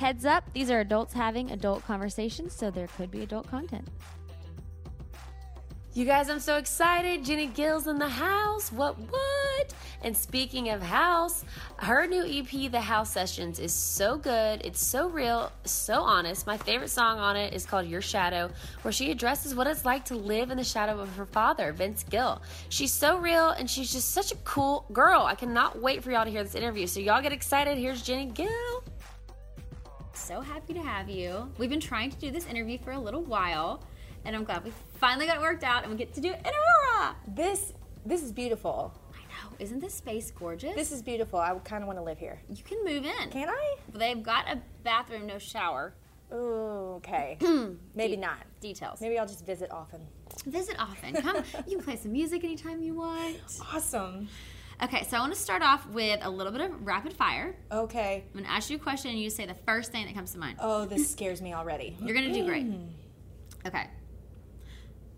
Heads up, these are adults having adult conversations, so there could be adult content. You guys, I'm so excited. Jenny Gill's in the house. What, what? And speaking of house, her new EP, The House Sessions, is so good. It's so real, so honest. My favorite song on it is called Your Shadow, where she addresses what it's like to live in the shadow of her father, Vince Gill. She's so real and she's just such a cool girl. I cannot wait for y'all to hear this interview. So, y'all get excited. Here's Jenny Gill. So happy to have you. We've been trying to do this interview for a little while, and I'm glad we finally got it worked out and we get to do it in Aurora. This this is beautiful. I know, isn't this space gorgeous? This is beautiful. I would kind of want to live here. you can move in. Can I? They've got a bathroom, no shower. Ooh, okay. Maybe not. Details. Maybe I'll just visit often. Visit often. Come, you can play some music anytime you want. Awesome. Okay, so I want to start off with a little bit of rapid fire. Okay. I'm going to ask you a question, and you say the first thing that comes to mind. Oh, this scares me already. You're going to do great. Mm. Okay.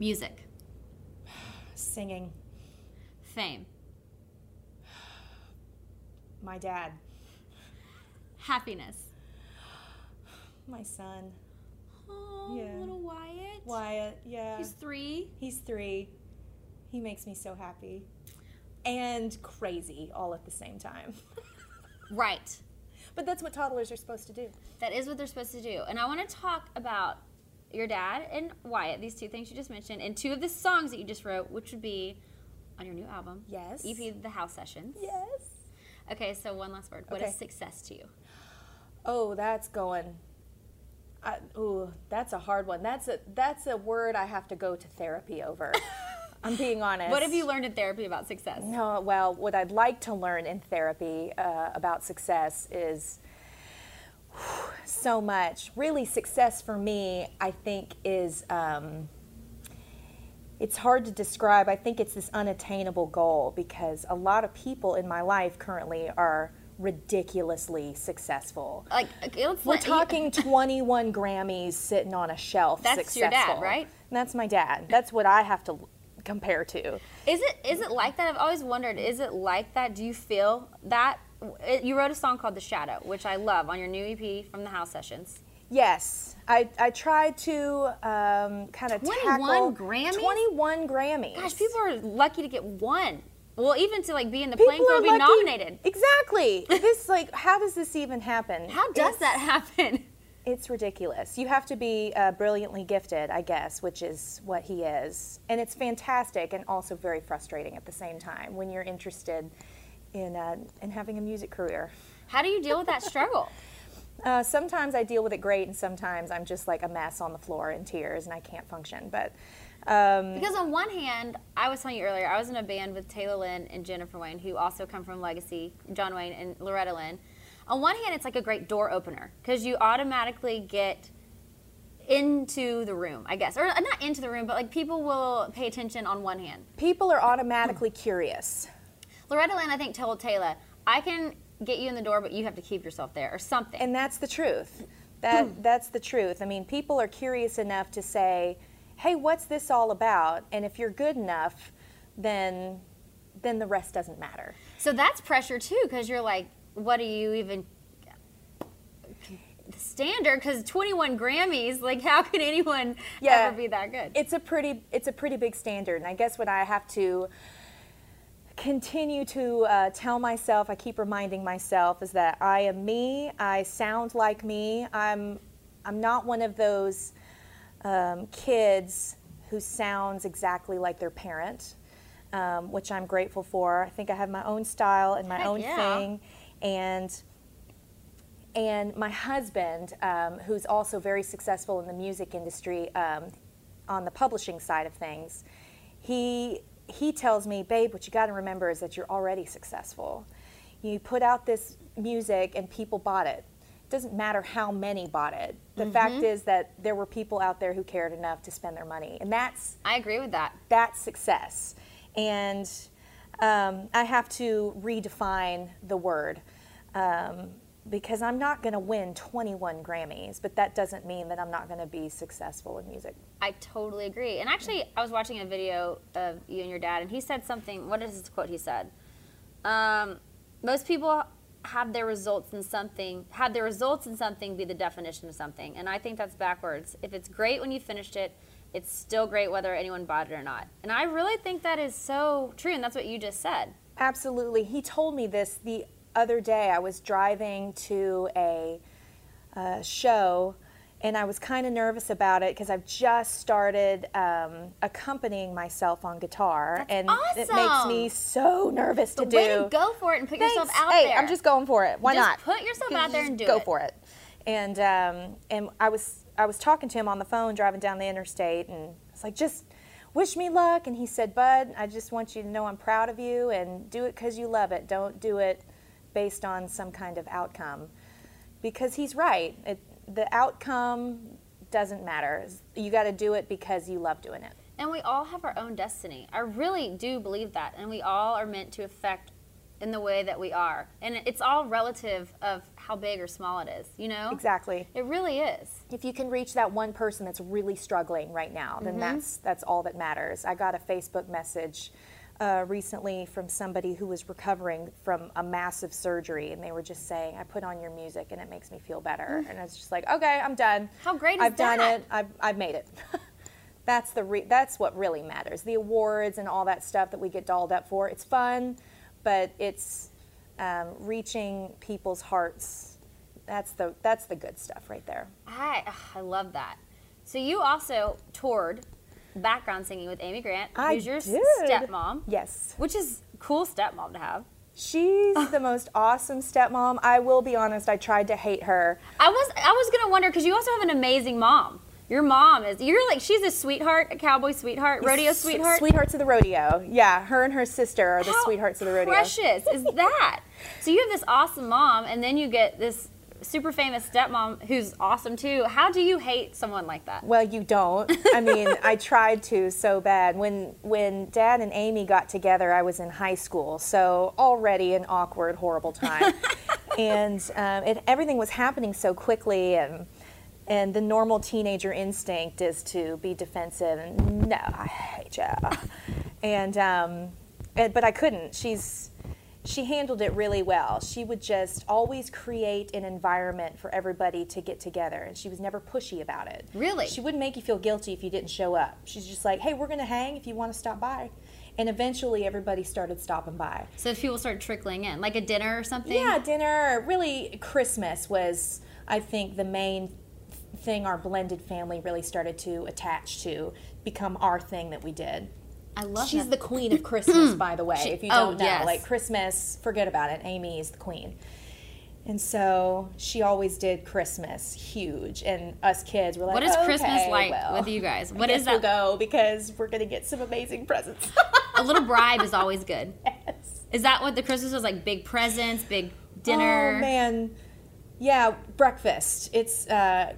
Music, Singing. fame, My dad. happiness. My son. Oh, Yeah. little Wyatt. Wyatt. Yeah. He's three. He's three. He makes me so happy. And crazy all at the same time. Right. but that's what toddlers are supposed to do. That is what they're supposed to do. And I want to talk about your dad and Wyatt, these two things you just mentioned, and two of the songs that you just wrote, which would be on your new album. Yes. EP The House Sessions. Yes. Okay, so one last word. What is Okay. success to you? Oh, that's going. I, ooh, that's a hard one. That's a that's a word I have to go to therapy over. I'm being honest. What have you learned in therapy about success? No, well, what I'd like to learn in therapy uh, about success is whew, so much. Really, success for me, I think, is um, it's hard to describe. I think it's this unattainable goal because a lot of people in my life currently are ridiculously successful. Like, We're talking 21 Grammys sitting on a shelf. That's your dad, right? And that's my dad. That's what I have to compare to. Is it is it like that? I've always wondered. Is it like that? Do you feel that? You wrote a song called "The Shadow," which I love, on your new EP from the House Sessions. Yes, I, I tried to um, kind of 21 tackle Grammys? 21 Grammys. Gosh, people are lucky to get one. Well, even to like be in the People playing field, be lucky- nominated. Exactly. this like, how does this even happen? How does It's- that happen? It's ridiculous. You have to be uh, brilliantly gifted, I guess, which is what he is, and it's fantastic and also very frustrating at the same time when you're interested in uh, in having a music career. How do you deal with that struggle? Uh, sometimes I deal with it great, and sometimes I'm just like a mess on the floor in tears and I can't function. But um, Because on one hand, I was telling you earlier, I was in a band with Taylor Lynn and Jennifer Wayne, who also come from Legacy, John Wayne and Loretta Lynn. On one hand, it's like a great door opener because you automatically get into the room, I guess, or uh, not into the room, but like people will pay attention on one hand. people are automatically curious. Loretta Lynn, I think, told Taylor, I can get you in the door, but you have to keep yourself there, or something. And that's the truth. That that's the truth. I mean, people are curious enough to say, "Hey, what's this all about?" And if you're good enough, then then the rest doesn't matter. So that's pressure too, because you're like, what do you even standard? Because 21 Grammys, like, how can anyone Yeah. ever be that good? It's a pretty it's a pretty big standard, and I guess what I have to continue to uh, tell myself, I keep reminding myself, is that I am me. I sound like me. I'm I'm not one of those um, kids who sounds exactly like their parent, um, which I'm grateful for. I think I have my own style and my Heck own yeah. thing, and and my husband, um, who's also very successful in the music industry um, on the publishing side of things, he he tells me, babe, what you got to remember is that you're already successful. You put out this music and people bought it. It doesn't matter how many bought it. The Mm-hmm. fact is that there were people out there who cared enough to spend their money, and that's I agree with that. that's success. And um, I have to redefine the word um, because I'm not going to win 21 Grammys, but that doesn't mean that I'm not going to be successful in music. I totally agree. And actually, I was watching a video of you and your dad, and he said something. What is his quote? He said, um, "Most people have their results in something, have their results in something be the definition of something." And I think that's backwards. If it's great when you finished it, it's still great whether anyone bought it or not. And I really think that is so true, and that's what you just said. Absolutely. He told me this the other day. I was driving to a uh, show and I was kind of nervous about it because I've just started um, accompanying myself on guitar. That's and it makes me so nervous to do. way to go for it and put yourself Thanks. out hey, there. I'm just going for it. Why Just not? put yourself out there and do go it. for it. And um, and I was I was talking to him on the phone driving down the interstate, and I was like, just wish me luck. And he said, Bud, I just want you to know I'm proud of you, and do it because you love it. Don't do it based on some kind of outcome, because he's right. It, the outcome doesn't matter. You got to do it because you love doing it. And we all have our own destiny. I really do believe that. And we all are meant to affect in the way that we are. And it's all relative of how big or small it is, you know? Exactly. It really is. if you can reach that one person that's really struggling right now, then that's that's all that matters. I got a Facebook message uh, recently from somebody who was recovering from a massive surgery, and they were just saying, "I put on your music and it makes me feel better." And I was just like, "Okay, I'm done. How great is I've done that? it. I've I've made it." that's the re- that's what really matters. The awards and all that stuff that we get dolled up for. It's fun, but it's um, reaching people's hearts. That's the that's the good stuff right there. I, ugh, I love that. So you also toured background singing with Amy Grant, I who's your did. stepmom, Yes. which is cool stepmom to have. She's the most awesome stepmom. I will be honest, I tried to hate her. I was I was gonna wonder because you also have an amazing mom. Your mom is you're like she's a sweetheart, a cowboy sweetheart, rodeo sweetheart. Sweethearts of the rodeo. Yeah, her and her sister are the How sweethearts of the rodeo. Precious is that? so you have this awesome mom, and then you get this super famous stepmom who's awesome too. How do you hate someone like that? Well, you don't. I mean, I tried to so bad. When when Dad and Amy got together, I was in high school, so already an awkward, horrible time, and um, it, everything was happening so quickly, and and the normal teenager instinct is to be defensive and no, I hate you, and um, and, but I couldn't. She's she handled it really well. She would just always create an environment for everybody to get together, and she was never pushy about it. Really? She wouldn't make you feel guilty if you didn't show up. She's just like, hey, we're going to hang if you want to stop by. And eventually everybody started stopping by. So if people start trickling in, like a dinner or something. Yeah, dinner, really, Christmas was, I think, the main thing our blended family really started to attach to, become our thing that we did. I love She's that. the queen of Christmas, by the way. She- if you oh, don't know, yes. like Christmas, forget about it. Amy is the queen, and so she always did Christmas huge. And us kids were like, What is okay, Christmas like well, with you guys? I What is guess that? We'll go because we're gonna get some amazing presents. a little bribe is always good. yes. Is that what the Christmas was like? Big presents, big dinner. Oh man, yeah, breakfast. It's uh,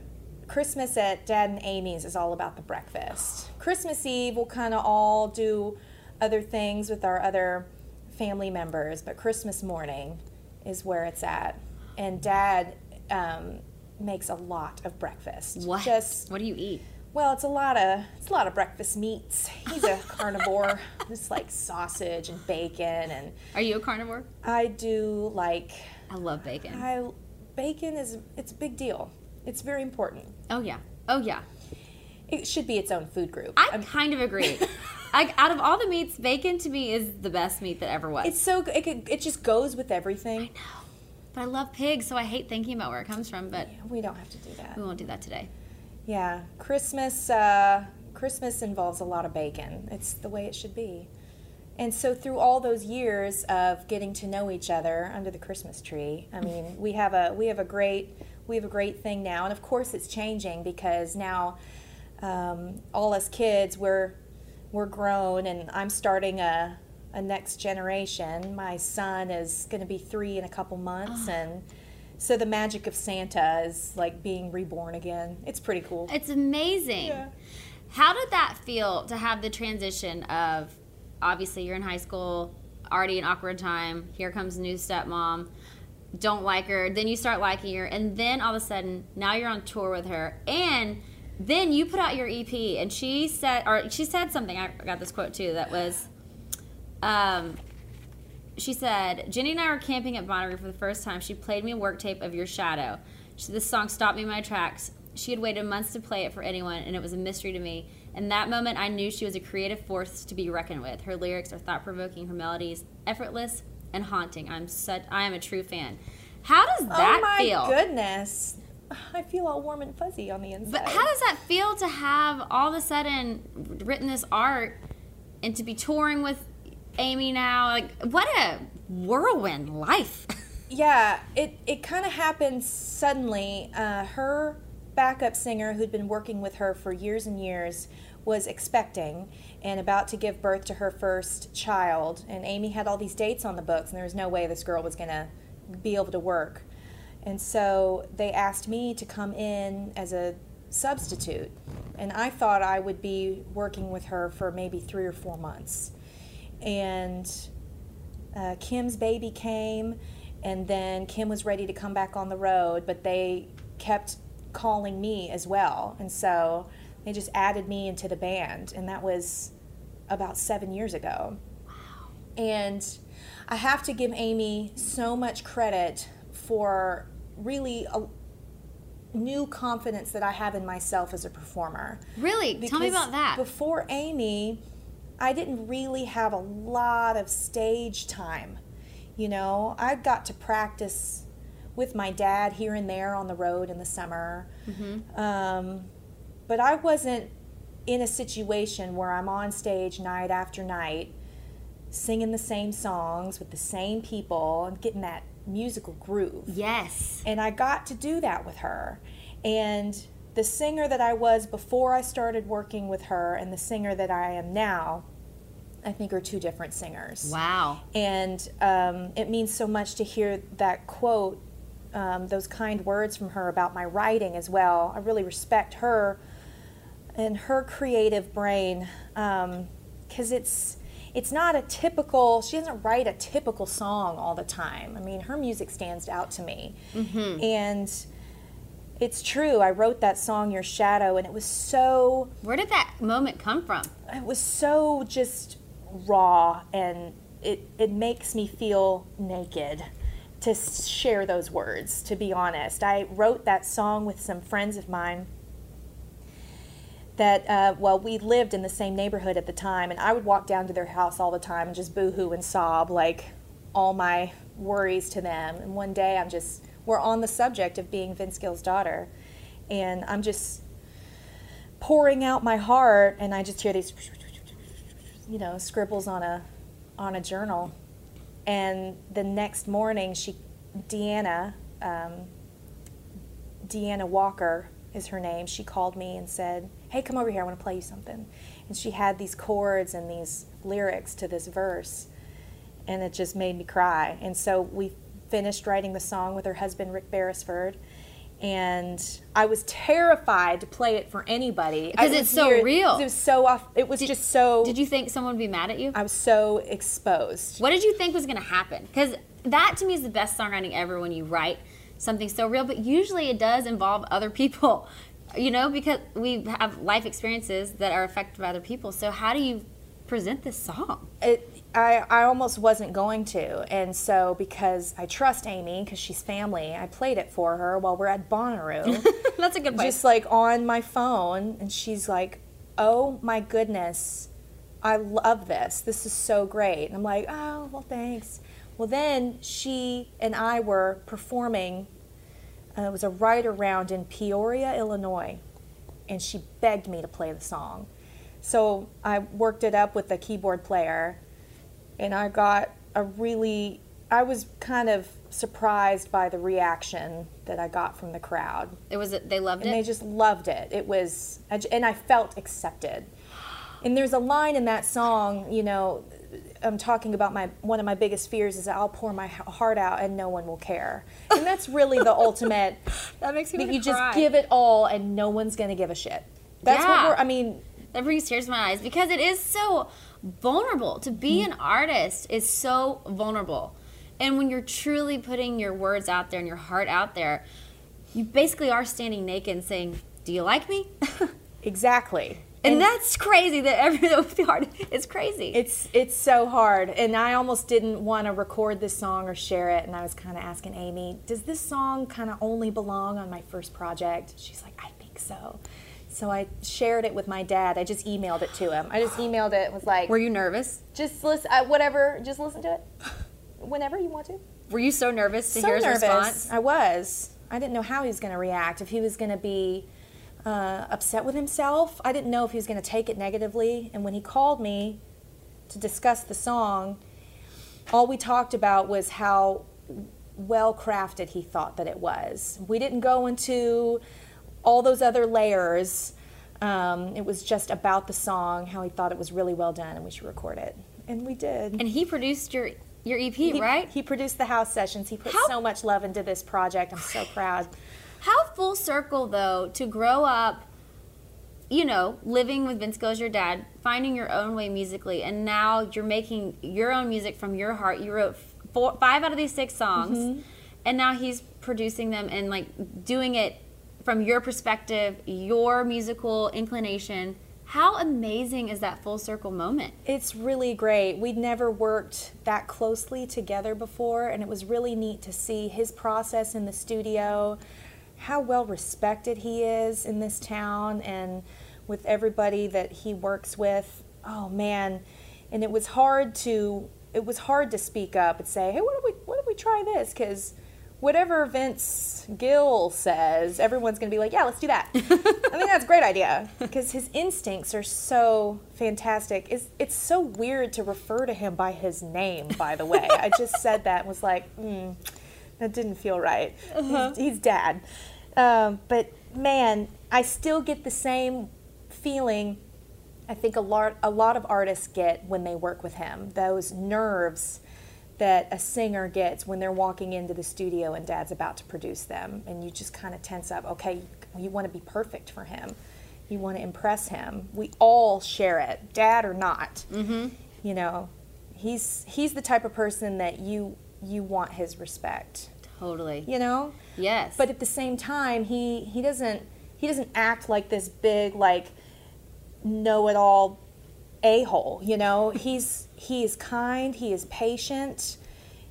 Christmas at Dad and Amy's is all about the breakfast. Christmas Eve, we'll kind of all do other things with our other family members, but Christmas morning is where it's at. And Dad um, makes a lot of breakfast. What? Just what do you eat? well, it's a lot of it's a lot of breakfast meats. He's a carnivore. It's like sausage and bacon, and Are you a carnivore? I do like I love bacon. I, bacon is it's a big deal. It's very important. Oh yeah. Oh yeah. It should be its own food group. I I'm- kind of agree. I, out of all the meats, bacon to me is the best meat that ever was. it's so it could, it just goes with everything. I know. But I love pigs, so I hate thinking about where it comes from. But We don't have to do that. we won't do that today. Yeah, Christmas uh, Christmas involves a lot of bacon. It's the way it should be. And so through all those years of getting to know each other under the Christmas tree, I mean, we have a we have a great we have a great thing now, and of course it's changing because now um, all us kids we're we're grown, and I'm starting a a next generation. My son is going to be three in a couple months, and So the magic of Santa is like being reborn again. It's pretty cool. It's amazing. Yeah. How did that feel to have the transition of obviously you're in high school, already an awkward time, here comes new stepmom, don't like her, then you start liking her, and then all of a sudden now you're on tour with her and then you put out your EP and she said or she said something, I got this quote too, that was um she said, Jenny and I were camping at Bonnaroo for the first time. She played me a work tape of Your Shadow. She This song stopped me in my tracks. She had waited months to play it for anyone, and it was a mystery to me. In that moment, I knew she was a creative force to be reckoned with. Her lyrics are thought provoking, her melodies effortless and haunting. I'm such, I am a true fan. How does that oh my feel? goodness. I feel all warm and fuzzy on the inside. But how does that feel to have all of a sudden written this art and to be touring with Amy now? Like, what a whirlwind life. Yeah, it, it kind of happened suddenly. Uh, her backup singer, who'd been working with her for years and years, was expecting and about to give birth to her first child. And Amy had all these dates on the books, and there was no way this girl was going to be able to work. And so they asked me to come in as a substitute. And I thought I would be working with her for maybe three or four months. And uh, Kim's baby came, and then Kim was ready to come back on the road, but they kept calling me as well. And so they just added me into the band, and that was about seven years ago. Wow. And I have to give Amy so much credit for really a new confidence that I have in myself as a performer. really? Tell me Because about that. Before Amy, I didn't really have a lot of stage time. You know, I got to practice with my dad here and there on the road in the summer. Mm-hmm. Um, but I wasn't in a situation where I'm on stage night after night singing the same songs with the same people and getting that musical groove. yes. And I got to do that with her. And the singer that I was before I started working with her and the singer that I am now, I think are two different singers. Wow. And um, it means so much to hear that quote, um, those kind words from her about my writing as well. I really respect her and her creative brain um, because it's it's not a typical she doesn't write a typical song all the time. I mean her music stands out to me. Mm-hmm. And it's true i wrote that song your shadow and it was so Where did that moment come from? it was so just raw and it, it makes me feel naked to share those words to be honest. I wrote that song with some friends of mine that uh, well we lived in the same neighborhood at the time and i would walk down to their house all the time and just boo-hoo and sob like all my worries to them. And one day i'm just we're on the subject of being vince gill's daughter and i'm just pouring out my heart and i just hear these you know scribbles on a on a journal. And the next morning she deanna um, deanna walker is her name she called me and said hey come over here i want to play you something and she had these chords and these lyrics to this verse and it just made me cry and so we finished writing the song with her husband rick beresford and I was terrified to play it for anybody Because it's so weird. real. It was so off. It was just so. Did you think someone would be mad at you? I was so exposed. What did you think was going to happen? Because that to me is the best songwriting ever when you write something so real, but usually it does involve other people, you know, because we have life experiences that are affected by other people. So, how do you present this song? It, I, I almost wasn't going to, and so because I trust Amy because she's family, I played it for her while we're at Bonnaroo. That's a good place. just like on my phone and she's like oh my goodness i love this this is so great and i'm like oh well thanks well then she and i were performing uh, it was a writer around in peoria illinois and she begged me to play the song so i worked it up with the keyboard player and i got a really i was kind of surprised by the reaction that i got from the crowd it was they loved it? and they just loved it. It was, and I felt accepted. And there's a line in that song, you know, I'm talking about my one of my biggest fears is that I'll pour my heart out and no one will care. And that's really the ultimate. That makes me that you just give it all and no one's gonna give a shit. That's Yeah. what we're. I mean, That brings tears to my eyes because it is so vulnerable. To be Mm-hmm. an artist is so vulnerable. And when you're truly putting your words out there and your heart out there, you basically are standing naked and saying, Do you like me? exactly. And, that's crazy that every the art it's crazy. It's it's so hard, and I almost didn't want to record this song or share it. And I was kind of asking Amy, "Does this song kind of only belong on my first project?" She's like, "I think so." So I shared it with my dad. I just emailed it to him. I just emailed it. and Was like, Were you nervous? just listen, uh, whatever. Just listen to it whenever you want to. Were you so nervous to so hear his nervous. response? I was. I didn't know how he was going to react. If he was going to be uh, upset with himself, I didn't know if he was going to take it negatively. And when he called me to discuss the song, all we talked about was how well crafted he thought that it was. We didn't go into all those other layers. Um, it was just about the song, how he thought it was really well done, and we should record it. And we did. And he produced your your EP, He- right? He produced the house sessions. He put How- so much love into this project. I'm so proud. How full circle though to grow up, you know, living with Vince Gill as your dad, finding your own way musically, and now you're making your own music from your heart. You wrote four, five out of these six songs, Mm-hmm. and now he's producing them and like doing it from your perspective, your musical inclination. How amazing is that full circle moment? It's really great. We'd never worked that closely together before, and it was really neat to see his process in the studio, how well respected he is in this town, and with everybody that he works with. Oh man, and it was hard to it was hard to speak up and say, hey, what if we what if we try this? Because whatever Vince Gill says, everyone's going to be like, yeah, let's do that. I think that's a great idea because his instincts are so fantastic. It's, it's so weird to refer to him by his name, by the way. I just said that and was like, mm, that didn't feel right. He's, he's dad. Um, but man, I still get the same feeling I think a lot a lot of artists get when they work with him. Those nerves that a singer gets when they're walking into the studio and dad's about to produce them and you just kind of tense up. Okay, you want to be perfect for him. You want to impress him. We all share it, dad or not. Mm-hmm. You know, he's he's the type of person that you you want his respect. Totally. You know? Yes. but at the same time he he doesn't he doesn't act like this big like know-it-all a-hole you know? He's he is kind he is patient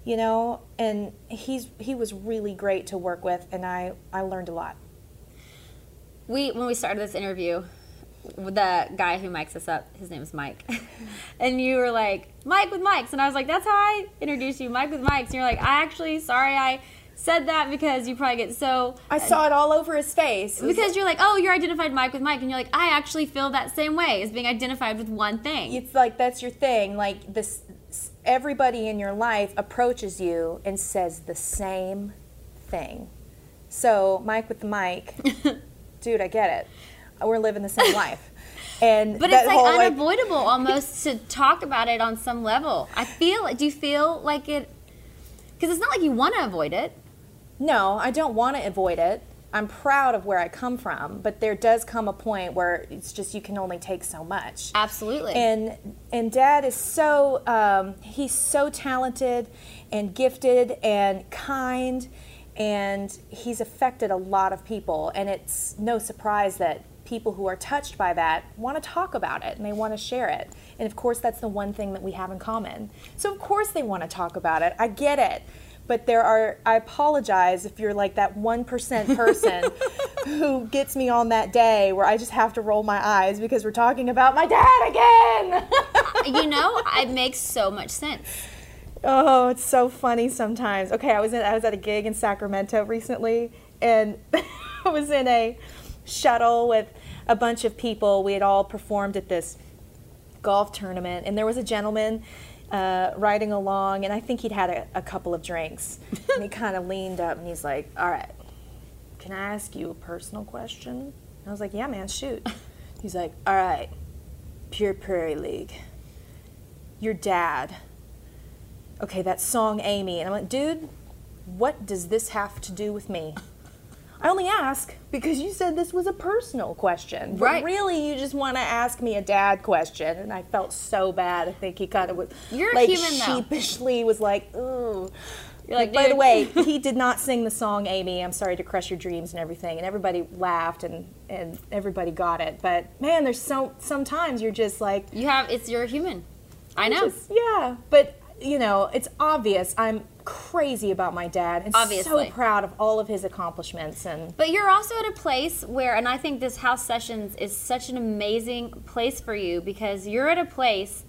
you know? And he's he was really great to work with and i i learned a lot. We when we started this interview the guy who mics us up his name is mike. And you were like mike with mics. And i was like that's how i introduced you mike with mics. And you're like i actually sorry i said that because you probably get so i saw it all over his face. Because you're like oh you're identified mike with mike and you're like i actually feel that same way as being identified with one thing. It's like that's your thing. Like this everybody in your life approaches you and says the same thing. So mike with the mic dude i get it. We're living the same life. And but it's like unavoidable almost to talk about it on some level. I feel do you feel like it because it's not like you want to avoid it No, I don't want to avoid it. I'm proud of where I come from, but there does come a point where it's just you can only take so much. absolutely And and Dad is so um, he's so talented and gifted and kind, and he's affected a lot of people. And it's no surprise that people who are touched by that want to talk about it and they want to share it. And of course, that's the one thing that we have in common. So of course they want to talk about it. I get it. But there are, I apologize if you're like that 1% person who gets me on that day where I just have to roll my eyes because we're talking about my dad again. you know, it makes so much sense. Oh, it's so funny sometimes. Okay, I was in, I was at a gig in Sacramento recently, and I was in a shuttle with a bunch of people. We had all performed at this golf tournament, and there was a gentleman uh, riding along, and I think he'd had a, a couple of drinks, and he kind of leaned up and he's like, "All right, can I ask you a personal question?" And I was like, "Yeah, man, shoot." He's like, "All right, Pure Prairie League." your dad. Okay, that song Amie. And I'm like, dude, what does this have to do with me? I only ask because you said this was a personal question. But Right. really, you just want to ask me a dad question. And I felt so bad. I think he kind of was You're like human, though. sheepishly was like, ooh. You're like, by the way, he did not sing the song Amie. I'm sorry to crush your dreams and everything. And everybody laughed and, and everybody got it. But man, there's so sometimes you're just like, You have it's you're a human. I know. just- yeah, but you know, it's obvious. I'm crazy about my dad and Obviously. so proud of all of his accomplishments. And But you're also at a place where, and I think this house sessions is such an amazing place for you because you're at a place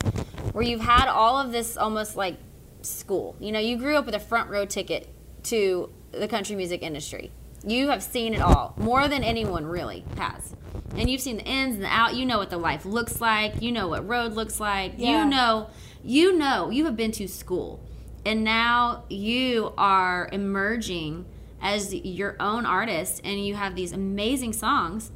where you've had all of this almost like school. You know, you grew up with a front row ticket to the country music industry. You have seen it all more than anyone really has. And you've seen the ins and the out. You know what the life looks like. You know what road looks like. Yeah. You know, you know, you have been to school. And now you are emerging as your own artist and you have these amazing songs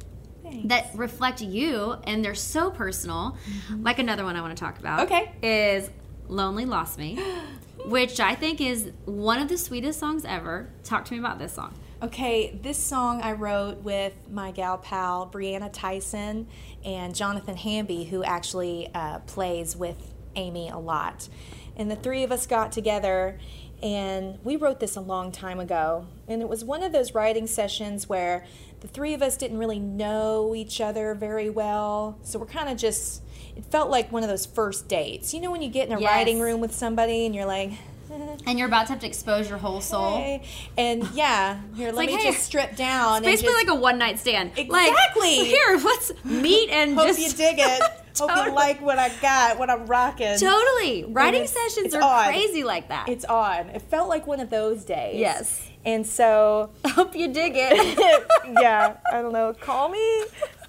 that reflect you and they're so personal. Like another one I want to talk about Okay. is Lonely Lost Me, which I think is one of the sweetest songs ever. Talk to me about this song. Okay, this song I wrote with my gal pal Brianna Tyson and Jonathan Hamby, who actually uh, plays with Amy a lot. And the three of us got together and we wrote this a long time ago. And it was one of those writing sessions where the three of us didn't really know each other very well. So we're kind of just, it felt like one of those first dates. You know, when you get in a Yes. writing room with somebody and you're like, And you're about to have to expose your whole soul. Hey. And yeah, here, let like, me hey, just strip down. and Basically, just, like a one night stand. Exactly. Like, here, let's meet and hope just you dig it. Hope Totally. you like what I got, what I'm rocking. Totally. Writing it's- sessions it's are odd. crazy like that. It's on. It felt like one of those days. Yes. And so, hope you dig it. yeah, I don't know. Call me.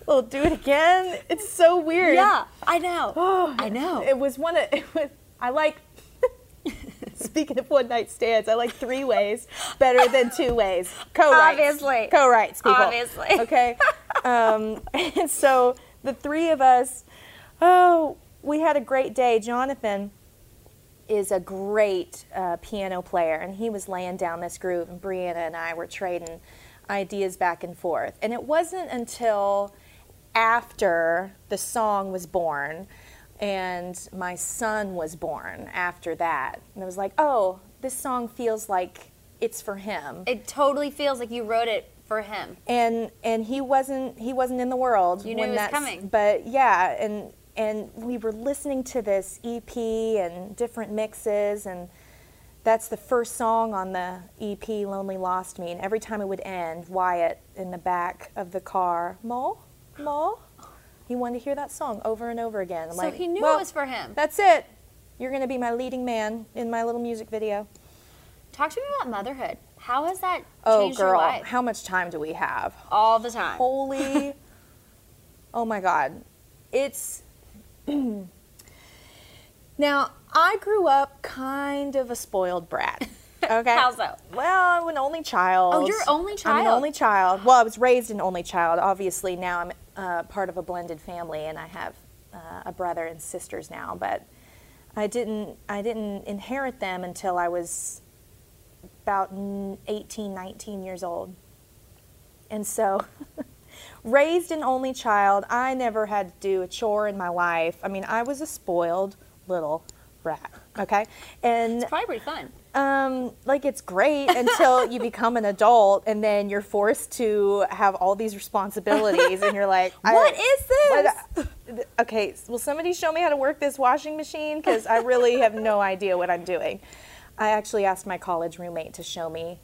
We'll do it again. It's so weird. yeah, I know. Oh, I know. It was one of. It was. I like. Speaking of one night stands, I like three ways better than two ways. Co-writes. Obviously. Co-writes, people. Obviously. Okay. Um, and so the three of us, oh, we had a great day. Jonathan is a great uh, piano player, and he was laying down this groove, and Brianna and I were trading ideas back and forth. And it wasn't until after the song was born and my son was born after that. And I was like, oh, this song feels like it's for him. It totally feels like you wrote it for him. and and he wasn't he wasn't in the world You knew when it was coming. But yeah, and and we were listening to this EP and different mixes and that's the first song on the EP Lonely Lost Me and every time it would end Wyatt in the back of the car, "Ma, ma." He wanted to hear that song over and over again. I'm So like, he knew "Well, it was for him. That's it. You're going to be my leading man in my little music video. Talk to me about motherhood. How has that Oh, changed your girl, life? how much time do we have? All the time. Holy, oh my God. It's. now, I grew up kind of a spoiled brat. Okay. How so? Well, I'm an only child. Oh, you're only I'm child. an only child. Well, I was raised an only child. Obviously, now I'm uh, part of a blended family, and I have uh, a brother and sisters now. But I didn't. I didn't inherit them until I was about 18, 19 years old. And so, raised an only child, I never had to do a chore in my life. I mean, I was a spoiled little brat. Okay, and it's Probably pretty fun. um, like it's great until you become an adult and then you're forced to have all these responsibilities and you're like, What is this? what- okay, will somebody show me how to work this washing machine? Because I really have no idea what I'm doing. I actually asked my college roommate to show me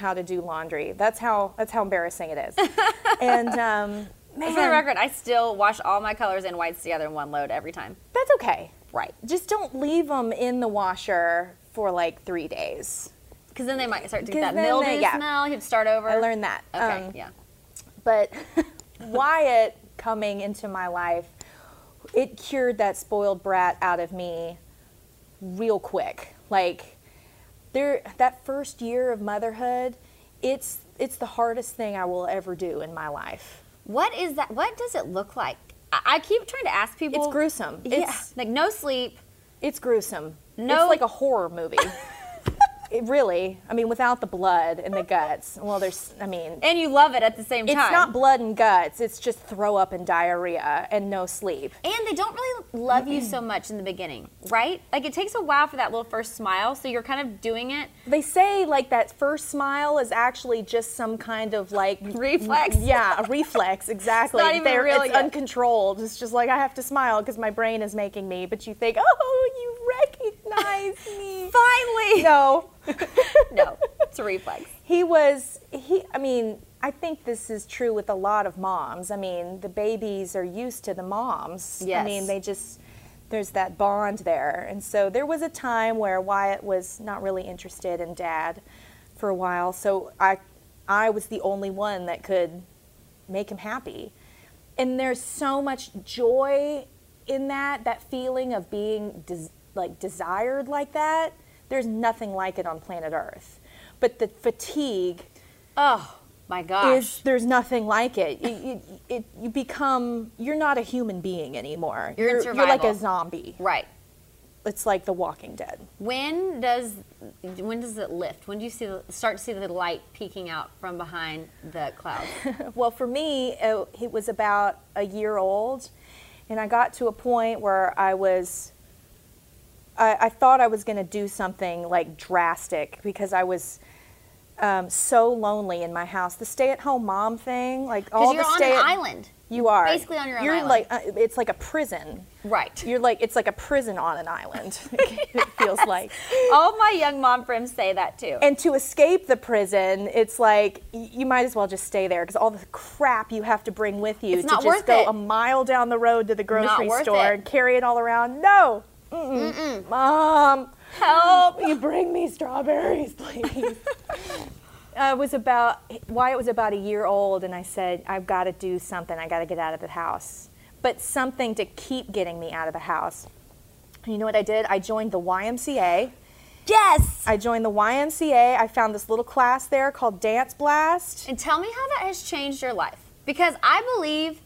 how to do laundry. That's how that's how embarrassing it is. and um, For the record, I still wash all my colors and whites together in one load every time. that's okay. Right. Just don't leave them in the washer for like three days. Because then they might start to get that mildew they- yeah. smell. You have to start over. I learned that. Okay, Um, yeah. But Wyatt coming into my life, it cured that spoiled brat out of me real quick. Like there that first year of motherhood, it's it's the hardest thing I will ever do in my life. What is that? What does it look like? I, I keep trying to ask people. It's gruesome. Yeah, It's like no sleep, It's gruesome. No- It's like a horror movie. it really. I mean, without the blood and the guts. Well, there's. I mean, And you love it at the same time. it's not blood and guts. It's just throw up and diarrhea and no sleep. And they don't really love you so much in the beginning, right? Like it takes a while for that little first smile, so you're kind of doing it. They say like that first smile is actually just some kind of like Reflex? Yeah, a reflex. Exactly. not even They're- real it's yet. uncontrolled. It's just like I have to smile because my brain is making me. But you think, oh, you Finally. No, No, it's a reflex. he was he i mean i think this is true with a lot of moms. I mean the babies are used to the moms. Yes. i mean they just there's that bond there. And so there was a time where wyatt was not really interested in dad for a while. So i i was the only one that could make him happy. And there's so much joy in that that feeling of being des- like desired like that there's nothing like it on planet earth but the fatigue Oh my gosh. is there's nothing like it. You, you, it, you become you're not a human being anymore. You're in you're like a zombie. right. It's like The Walking Dead. When does when does it lift? When do you see the, start to see the light peeking out from behind the clouds? Well, for me, it, it was about a year old, and I got to a point where I was. I, I thought I was going to do something like drastic because I was um, so lonely in my house. The stay-at-home mom thing, like all you're the on stay. an island. You are basically on your own You're island. like uh, it's like a prison. Right. You're like it's like a prison on an island. it feels like. All my young mom friends say that too. And to escape the prison, it's like y- you might as well just stay there because all the crap you have to bring with you It's to just go it. a mile down the road to the grocery store it. and carry it all around. No, Mm-mm. mom, help! You bring me strawberries, please. uh, it was about why it was about a year old, and I said, I've got to do something. I got to get out of the house, but something to keep getting me out of the house. And you know what I did? I joined the YMCA. yes. I joined the YMCA. I found this little class there called Dance Blast. And tell me how that has changed your life. Because I believe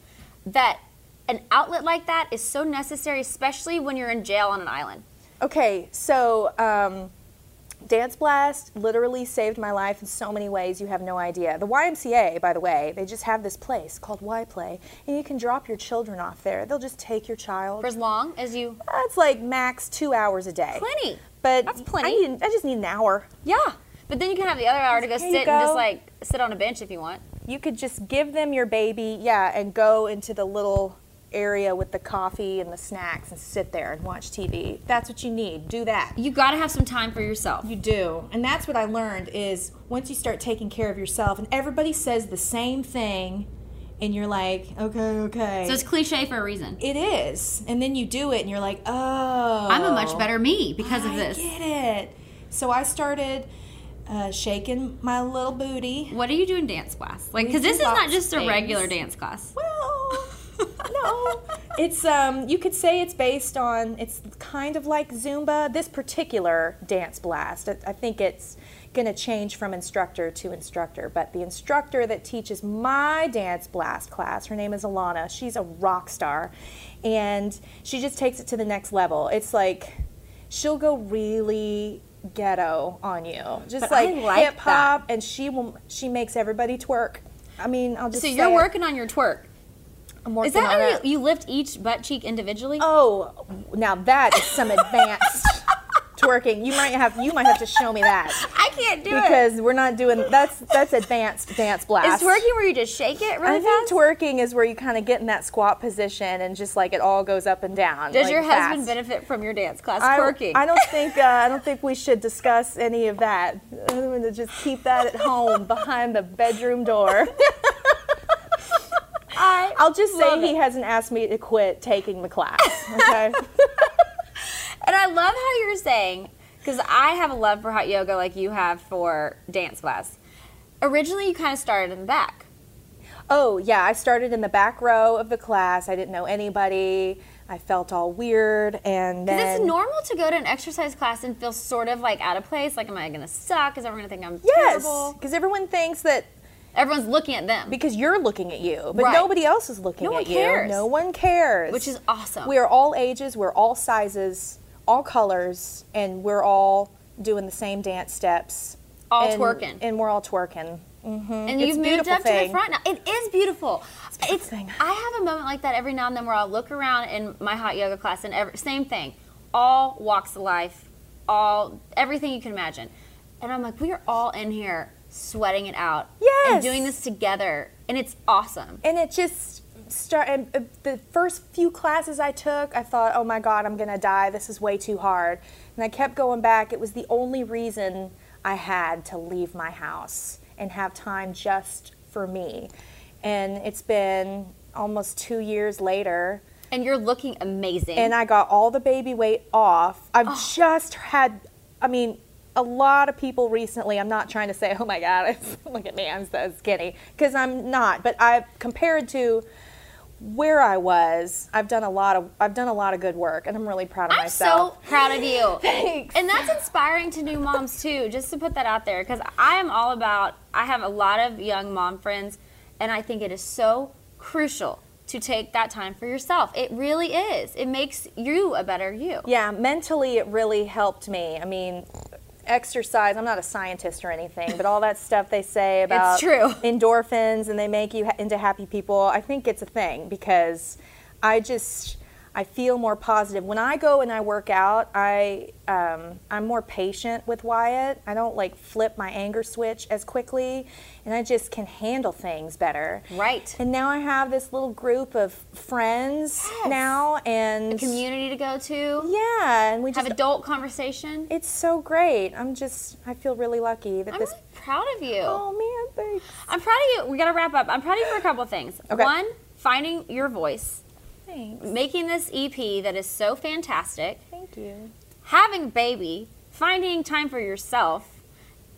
that an outlet like that is so necessary, especially when you're in jail on an island. Okay, so um, Dance Blast literally saved my life in so many ways you have no idea. The YMCA, by the way, they just have this place called Y Play, and you can drop your children off there. They'll just take your child. For as long as you. That's like max two hours a day. Plenty. But That's plenty. I, need, I just need an hour. Yeah. But then you can have the other hour to go sit and just like sit on a bench if you want. You could just give them your baby, yeah, and go into the little area with the coffee and the snacks and sit there and watch TV. That's what you need. Do that. You got to have some time for yourself. You do. And that's what I learned is once you start taking care of yourself and everybody says the same thing and you're like, okay, okay. So it's cliche for a reason. it is. And then you do it and you're like, oh. I'm a much better me because of this." I get it. So I started uh, shaking my little booty. What are you doing dance class? Like, because this is not just of a regular dance class. Well, no. It's um you could say it's based on it's kind of like Zumba. This particular dance blast, I, I think it's going to change from instructor to instructor, but the instructor that teaches my dance blast class, her name is Alana. She's a rock star and she just takes it to the next level. It's like she'll go really ghetto on you. Just But like, like hip hop and she will she makes everybody twerk. I mean, I'll just So you're it. working on your twerk. Is that how you, you lift each butt cheek individually? Oh, now that is some advanced twerking. You might have you might have to show me that I can't do it. because we're not doing that's that's advanced dance blast. Is twerking where you just shake it really I think twerking is where you kind of get in that squat position and just like it all goes up and down. Does like, your husband benefit from your dance class I, twerking? I don't think uh, I don't think we should discuss any of that. I'm going to just keep that at home behind the bedroom door. I I'll just say he hasn't asked me to quit taking the class. Okay. And I love how you're saying, because I have a love for hot yoga like you have for dance class. Originally, you kind of started in the back. Oh, yeah, I started in the back row of the class. I didn't know anybody. I felt all weird and Because then it's normal to go to an exercise class and feel sort of like out of place. Like, am I going to suck? Is everyone going to think I'm Yes, terrible? because everyone thinks that Everyone's looking at them, because you're looking at you, but Right. nobody else is looking No one at you. cares. No one cares. which is awesome. We are all ages, we're all sizes, all colors, and we're all doing the same dance steps. All and, twerking. and we're all twerking. Mm-hmm. and it's you've moved up to the front now. It is beautiful. It's, beautiful thing. I have a moment like that every now and then where I'll look around in my hot yoga class and every, same thing, all walks of life, all everything you can imagine, and I'm like, we are all in here sweating it out yes. and doing this together, and it's awesome. and it just start and uh, the first few classes I took, I thought, "Oh my god, I'm going to die. This is way too hard." And I kept going back. It was the only reason I had to leave my house and have time just for me. And it's been almost 2 years later And you're looking amazing. and I got all the baby weight off. I've Oh. just had, I mean, a lot of people recently. I'm not trying to say, oh my God, look at me, I'm so skinny, because I'm not. But I've compared to where I was, I've done a lot of, I've done a lot of good work, and I'm really proud of myself. I'm so proud of you. Thanks. And that's inspiring to new moms too, just to put that out there because I am all about I have a lot of young mom friends and I think it is so crucial to take that time for yourself. It really is. It makes you a better you. Yeah, mentally it really helped me. I mean, exercise, I'm not a scientist or anything, but all that stuff they say about true. endorphins and they make you ha- into happy people, I think it's a thing because I just I feel more positive. When I go and I work out, I um, I'm more patient with Wyatt. I don't like flip my anger switch as quickly, and I just can handle things better. Right. And now I have this little group of friends Yes. now, and Community to go to. yeah, and we Have just adult conversation. it's so great. I'm just I feel really lucky that this I'm this really proud of you. Oh man, thanks. I'm proud of you. We got to wrap up. I'm proud of you for a couple of things. Okay. One, finding your voice, Thanks. making this EP that is so fantastic. Thank you. having a baby, finding time for yourself,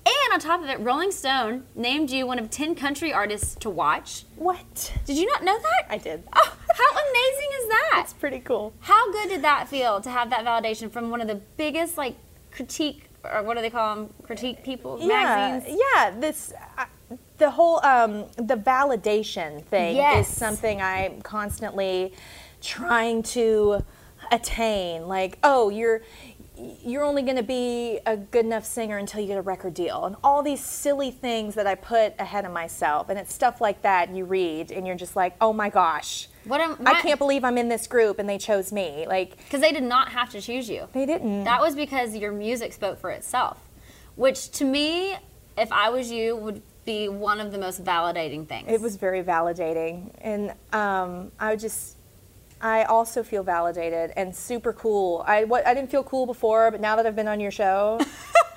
and on top of it, Rolling Stone named you one of 10 country artists to watch. What? Did you not know that? I did. Oh, how amazing is that? It's pretty cool. How good did that feel to have that validation from one of the biggest, like, critique, or what do they call them? Critique people? Yeah, Magazines? yeah. This uh, the whole um, the validation thing Yes. is something I'm constantly trying to attain. Like, oh, you're you're only going to be a good enough singer until you get a record deal, and all these silly things that I put ahead of myself, and it's stuff like that you read, and you're just like, oh my gosh. What am, I can't believe I'm in this group and they chose me. Like Because they did not have to choose you. they didn't. That was because your music spoke for itself, which to me, if I was you, would be one of the most validating things. It was very validating, and um, I just, I also feel validated and super cool. I what I didn't feel cool before, but now that I've been on your show,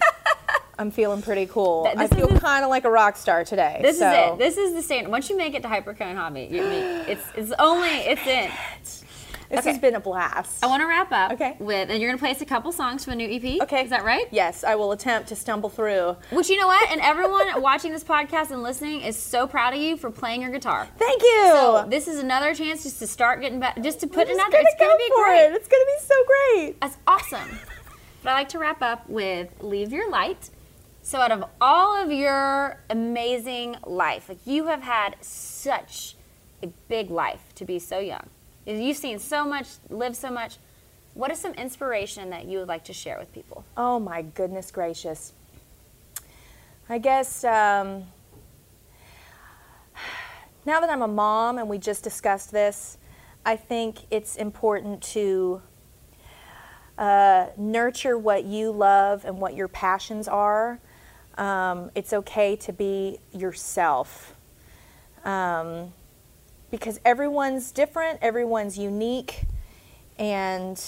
I'm feeling pretty cool. I feel kind of like a rock star today. This so. is it. This is the standard. Once you make it to hypercone hobby, you it's it's only it's in. This okay. has been a blast. I want to wrap up Okay. with, and you're gonna play us a couple songs from a new EP. Okay. is that right? Yes, I will attempt to stumble through. Which you know what, and everyone watching this podcast and listening is so proud of you for playing your guitar. Thank you. So this is another chance just to start getting back, just to put just out gonna It's gonna go be great. It. It's gonna be so great. That's awesome. But I like to wrap up with Leave Your Light. So, out of all of your amazing life, like you have had such a big life to be so young. You've seen so much, lived so much. What is some inspiration that you would like to share with people? Oh my goodness gracious. I guess um, now that I'm a mom and we just discussed this, I think it's important to uh, nurture what you love and what your passions are. Um, it's okay to be yourself. Um, because everyone's different, everyone's unique, and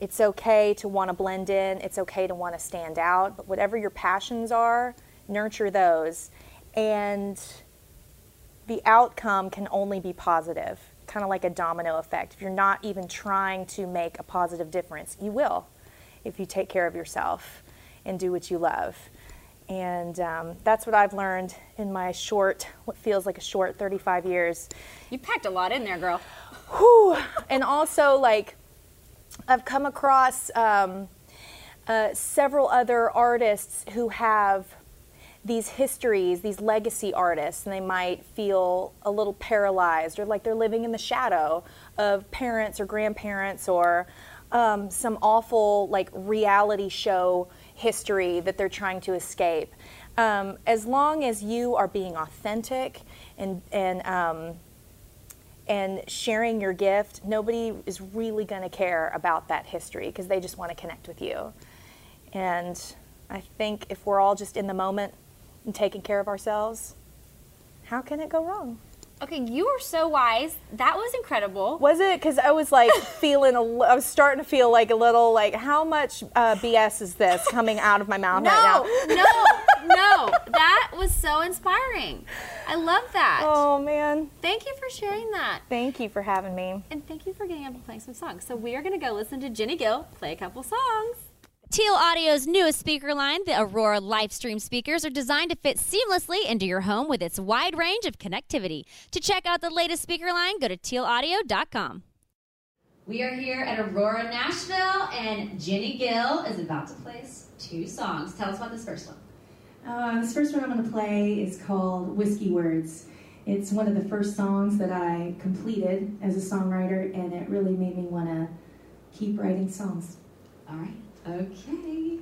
it's okay to want to blend in, it's okay to want to stand out, but whatever your passions are, nurture those. And the outcome can only be positive, kind of like a domino effect. If you're not even trying to make a positive difference, you will if you take care of yourself and do what you love. And um, that's what I've learned in my short, what feels like a short 35 years. You packed a lot in there, girl. Whew. And also, like, I've come across um, uh, several other artists who have these histories, these legacy artists, and they might feel a little paralyzed or like they're living in the shadow of parents or grandparents or um, some awful like reality show history that they're trying to escape. Um, as long as you are being authentic and and um, and sharing your gift, nobody is really going to care about that history because they just want to connect with you. And I think if we're all just in the moment and taking care of ourselves, how can it go wrong? Okay, you were so wise. That was incredible. Was it? Because I was like feeling, a I was starting to feel like a little like, how much uh, BS is this coming out of my mouth No, right now? No, no, no. That was so inspiring. I love that. Oh man, Thank you for sharing that. thank you for having me. And thank you for getting up and playing some songs. So we are going to go listen to Jenny Gill play a couple songs. Teal Audio's newest speaker line, the Aurora Livestream speakers, are designed to fit seamlessly into your home with its wide range of connectivity. To check out the latest speaker line, go to tealaudio.com. We are here at Aurora, Nashville, and Jenny Gill is about to play us two songs. Tell us about this first one. Uh, this first one I'm going to play is called Whiskey Words. It's one of the first songs that I completed as a songwriter, and it really made me want to keep writing songs. All right. Okay.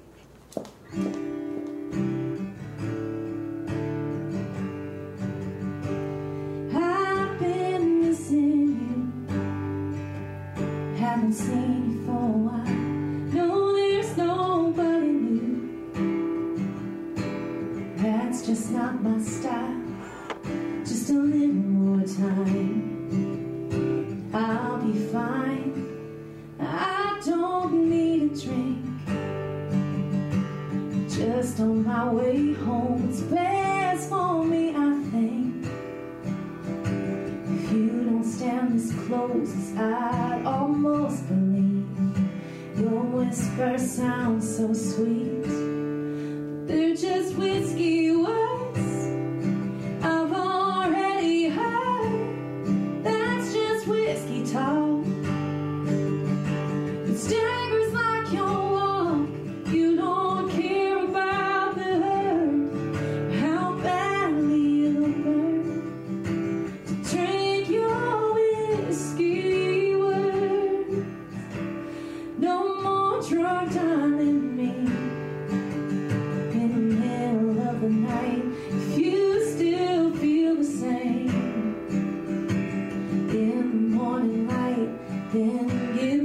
I've been missing you, haven't seen you for a while. No, there's nobody new. That's just not my style.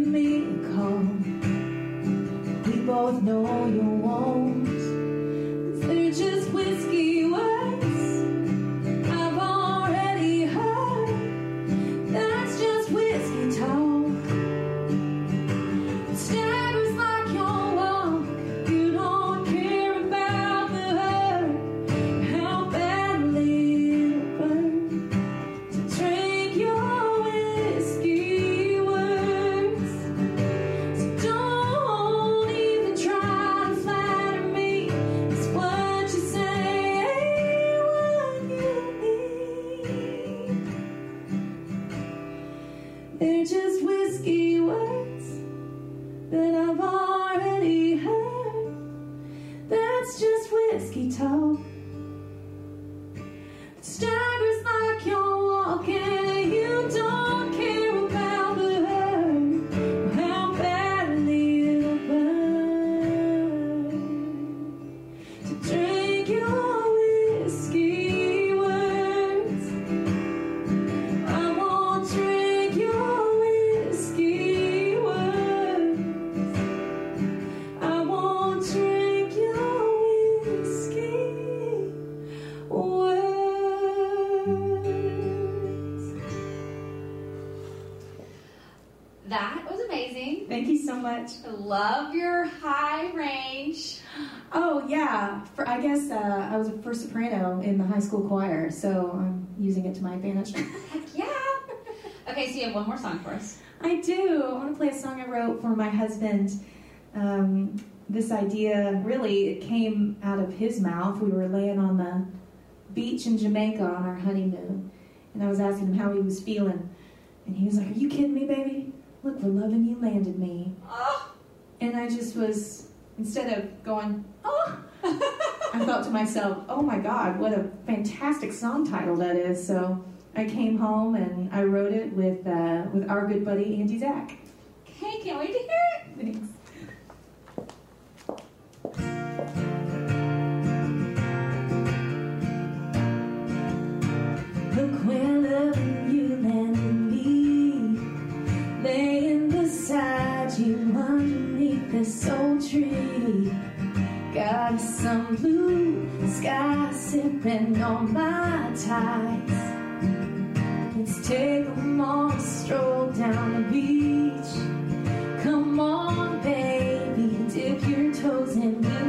Me call. We both know you That was amazing. Thank you so much. I love your high range. Oh yeah, for, I guess uh, I was a first soprano in the high school choir, so I'm using it to my advantage. Heck yeah. Okay, so you have one more song for us. I do. I want to play a song I wrote for my husband. Um, this idea really it came out of his mouth. We were laying on the beach in Jamaica on our honeymoon, and I was asking him how he was feeling, and he was like, "Are you kidding me, baby? Look, we're loving you landed me." Oh, And I just was instead of going, "Oh," I thought to myself, "Oh my God, what a fantastic song title that is!" So I came home and I wrote it with uh, with our good buddy Andy Zach. Okay, can't wait to hear it. Thanks. Tree. Got some blue sky sipping on my ties. Let's take a long stroll down the beach. Come on, baby, dip your toes in with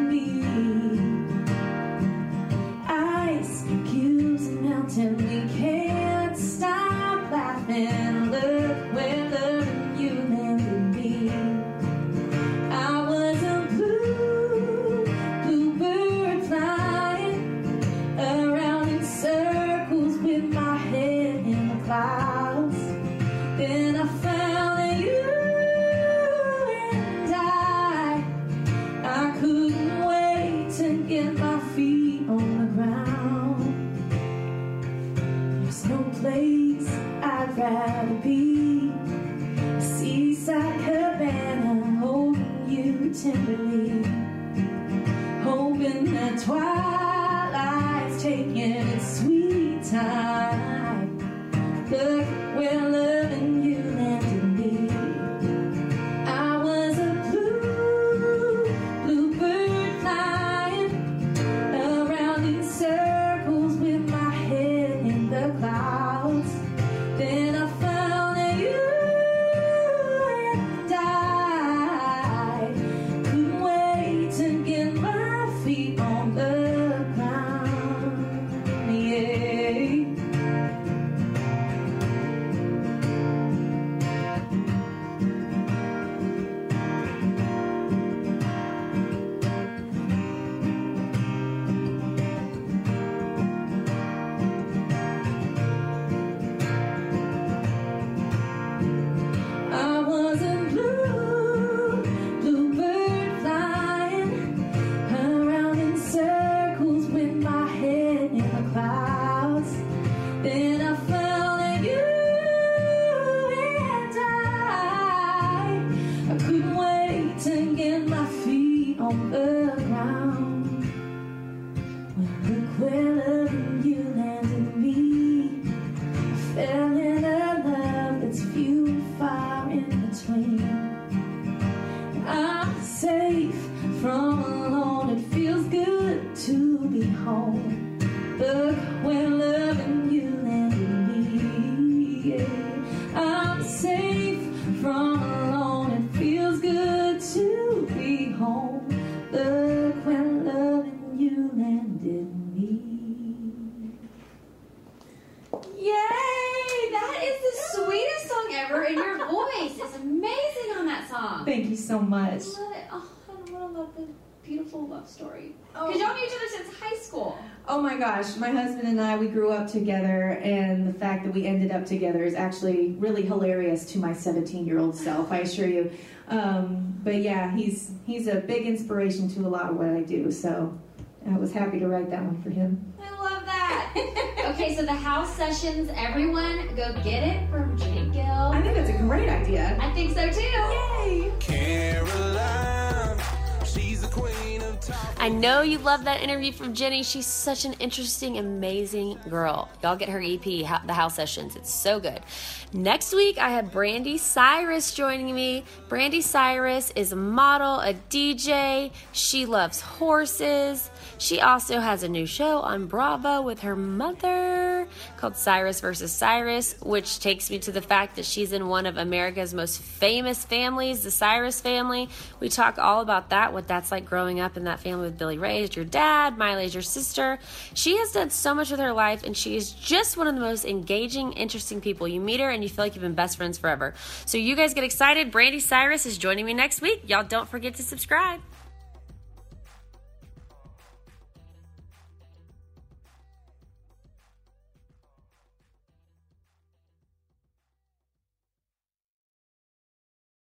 beautiful love story. Because y'all knew each other since high school. Oh my gosh, my husband and I, we grew up together, and the fact that we ended up together is actually really hilarious to my 17 year old self, I assure you. Um, but yeah, he's he's a big inspiration to a lot of what I do, so I was happy to write that one for him. I love that. okay, so the house sessions, everyone go get it from Jenny Gill. I think that's a great idea. I think so too. Yay! Caroline, I know you love that interview from Jenny. She's such an interesting, amazing girl. Y'all get her EP, The House Sessions. It's so good. Next week, I have Brandi Cyrus joining me. Brandi Cyrus is a model, a DJ. She loves horses. She also has a new show on Bravo with her mother called Cyrus versus Cyrus, which takes me to the fact that she's in one of America's most famous families, the Cyrus family. We talk all about that, what that's like growing up in that family with Billy Ray as your dad, Miley as your sister. She has done so much with her life, and she is just one of the most engaging, interesting people. You meet her, and you feel like you've been best friends forever. So you guys get excited. Brandi Cyrus is joining me next week. Y'all don't forget to subscribe.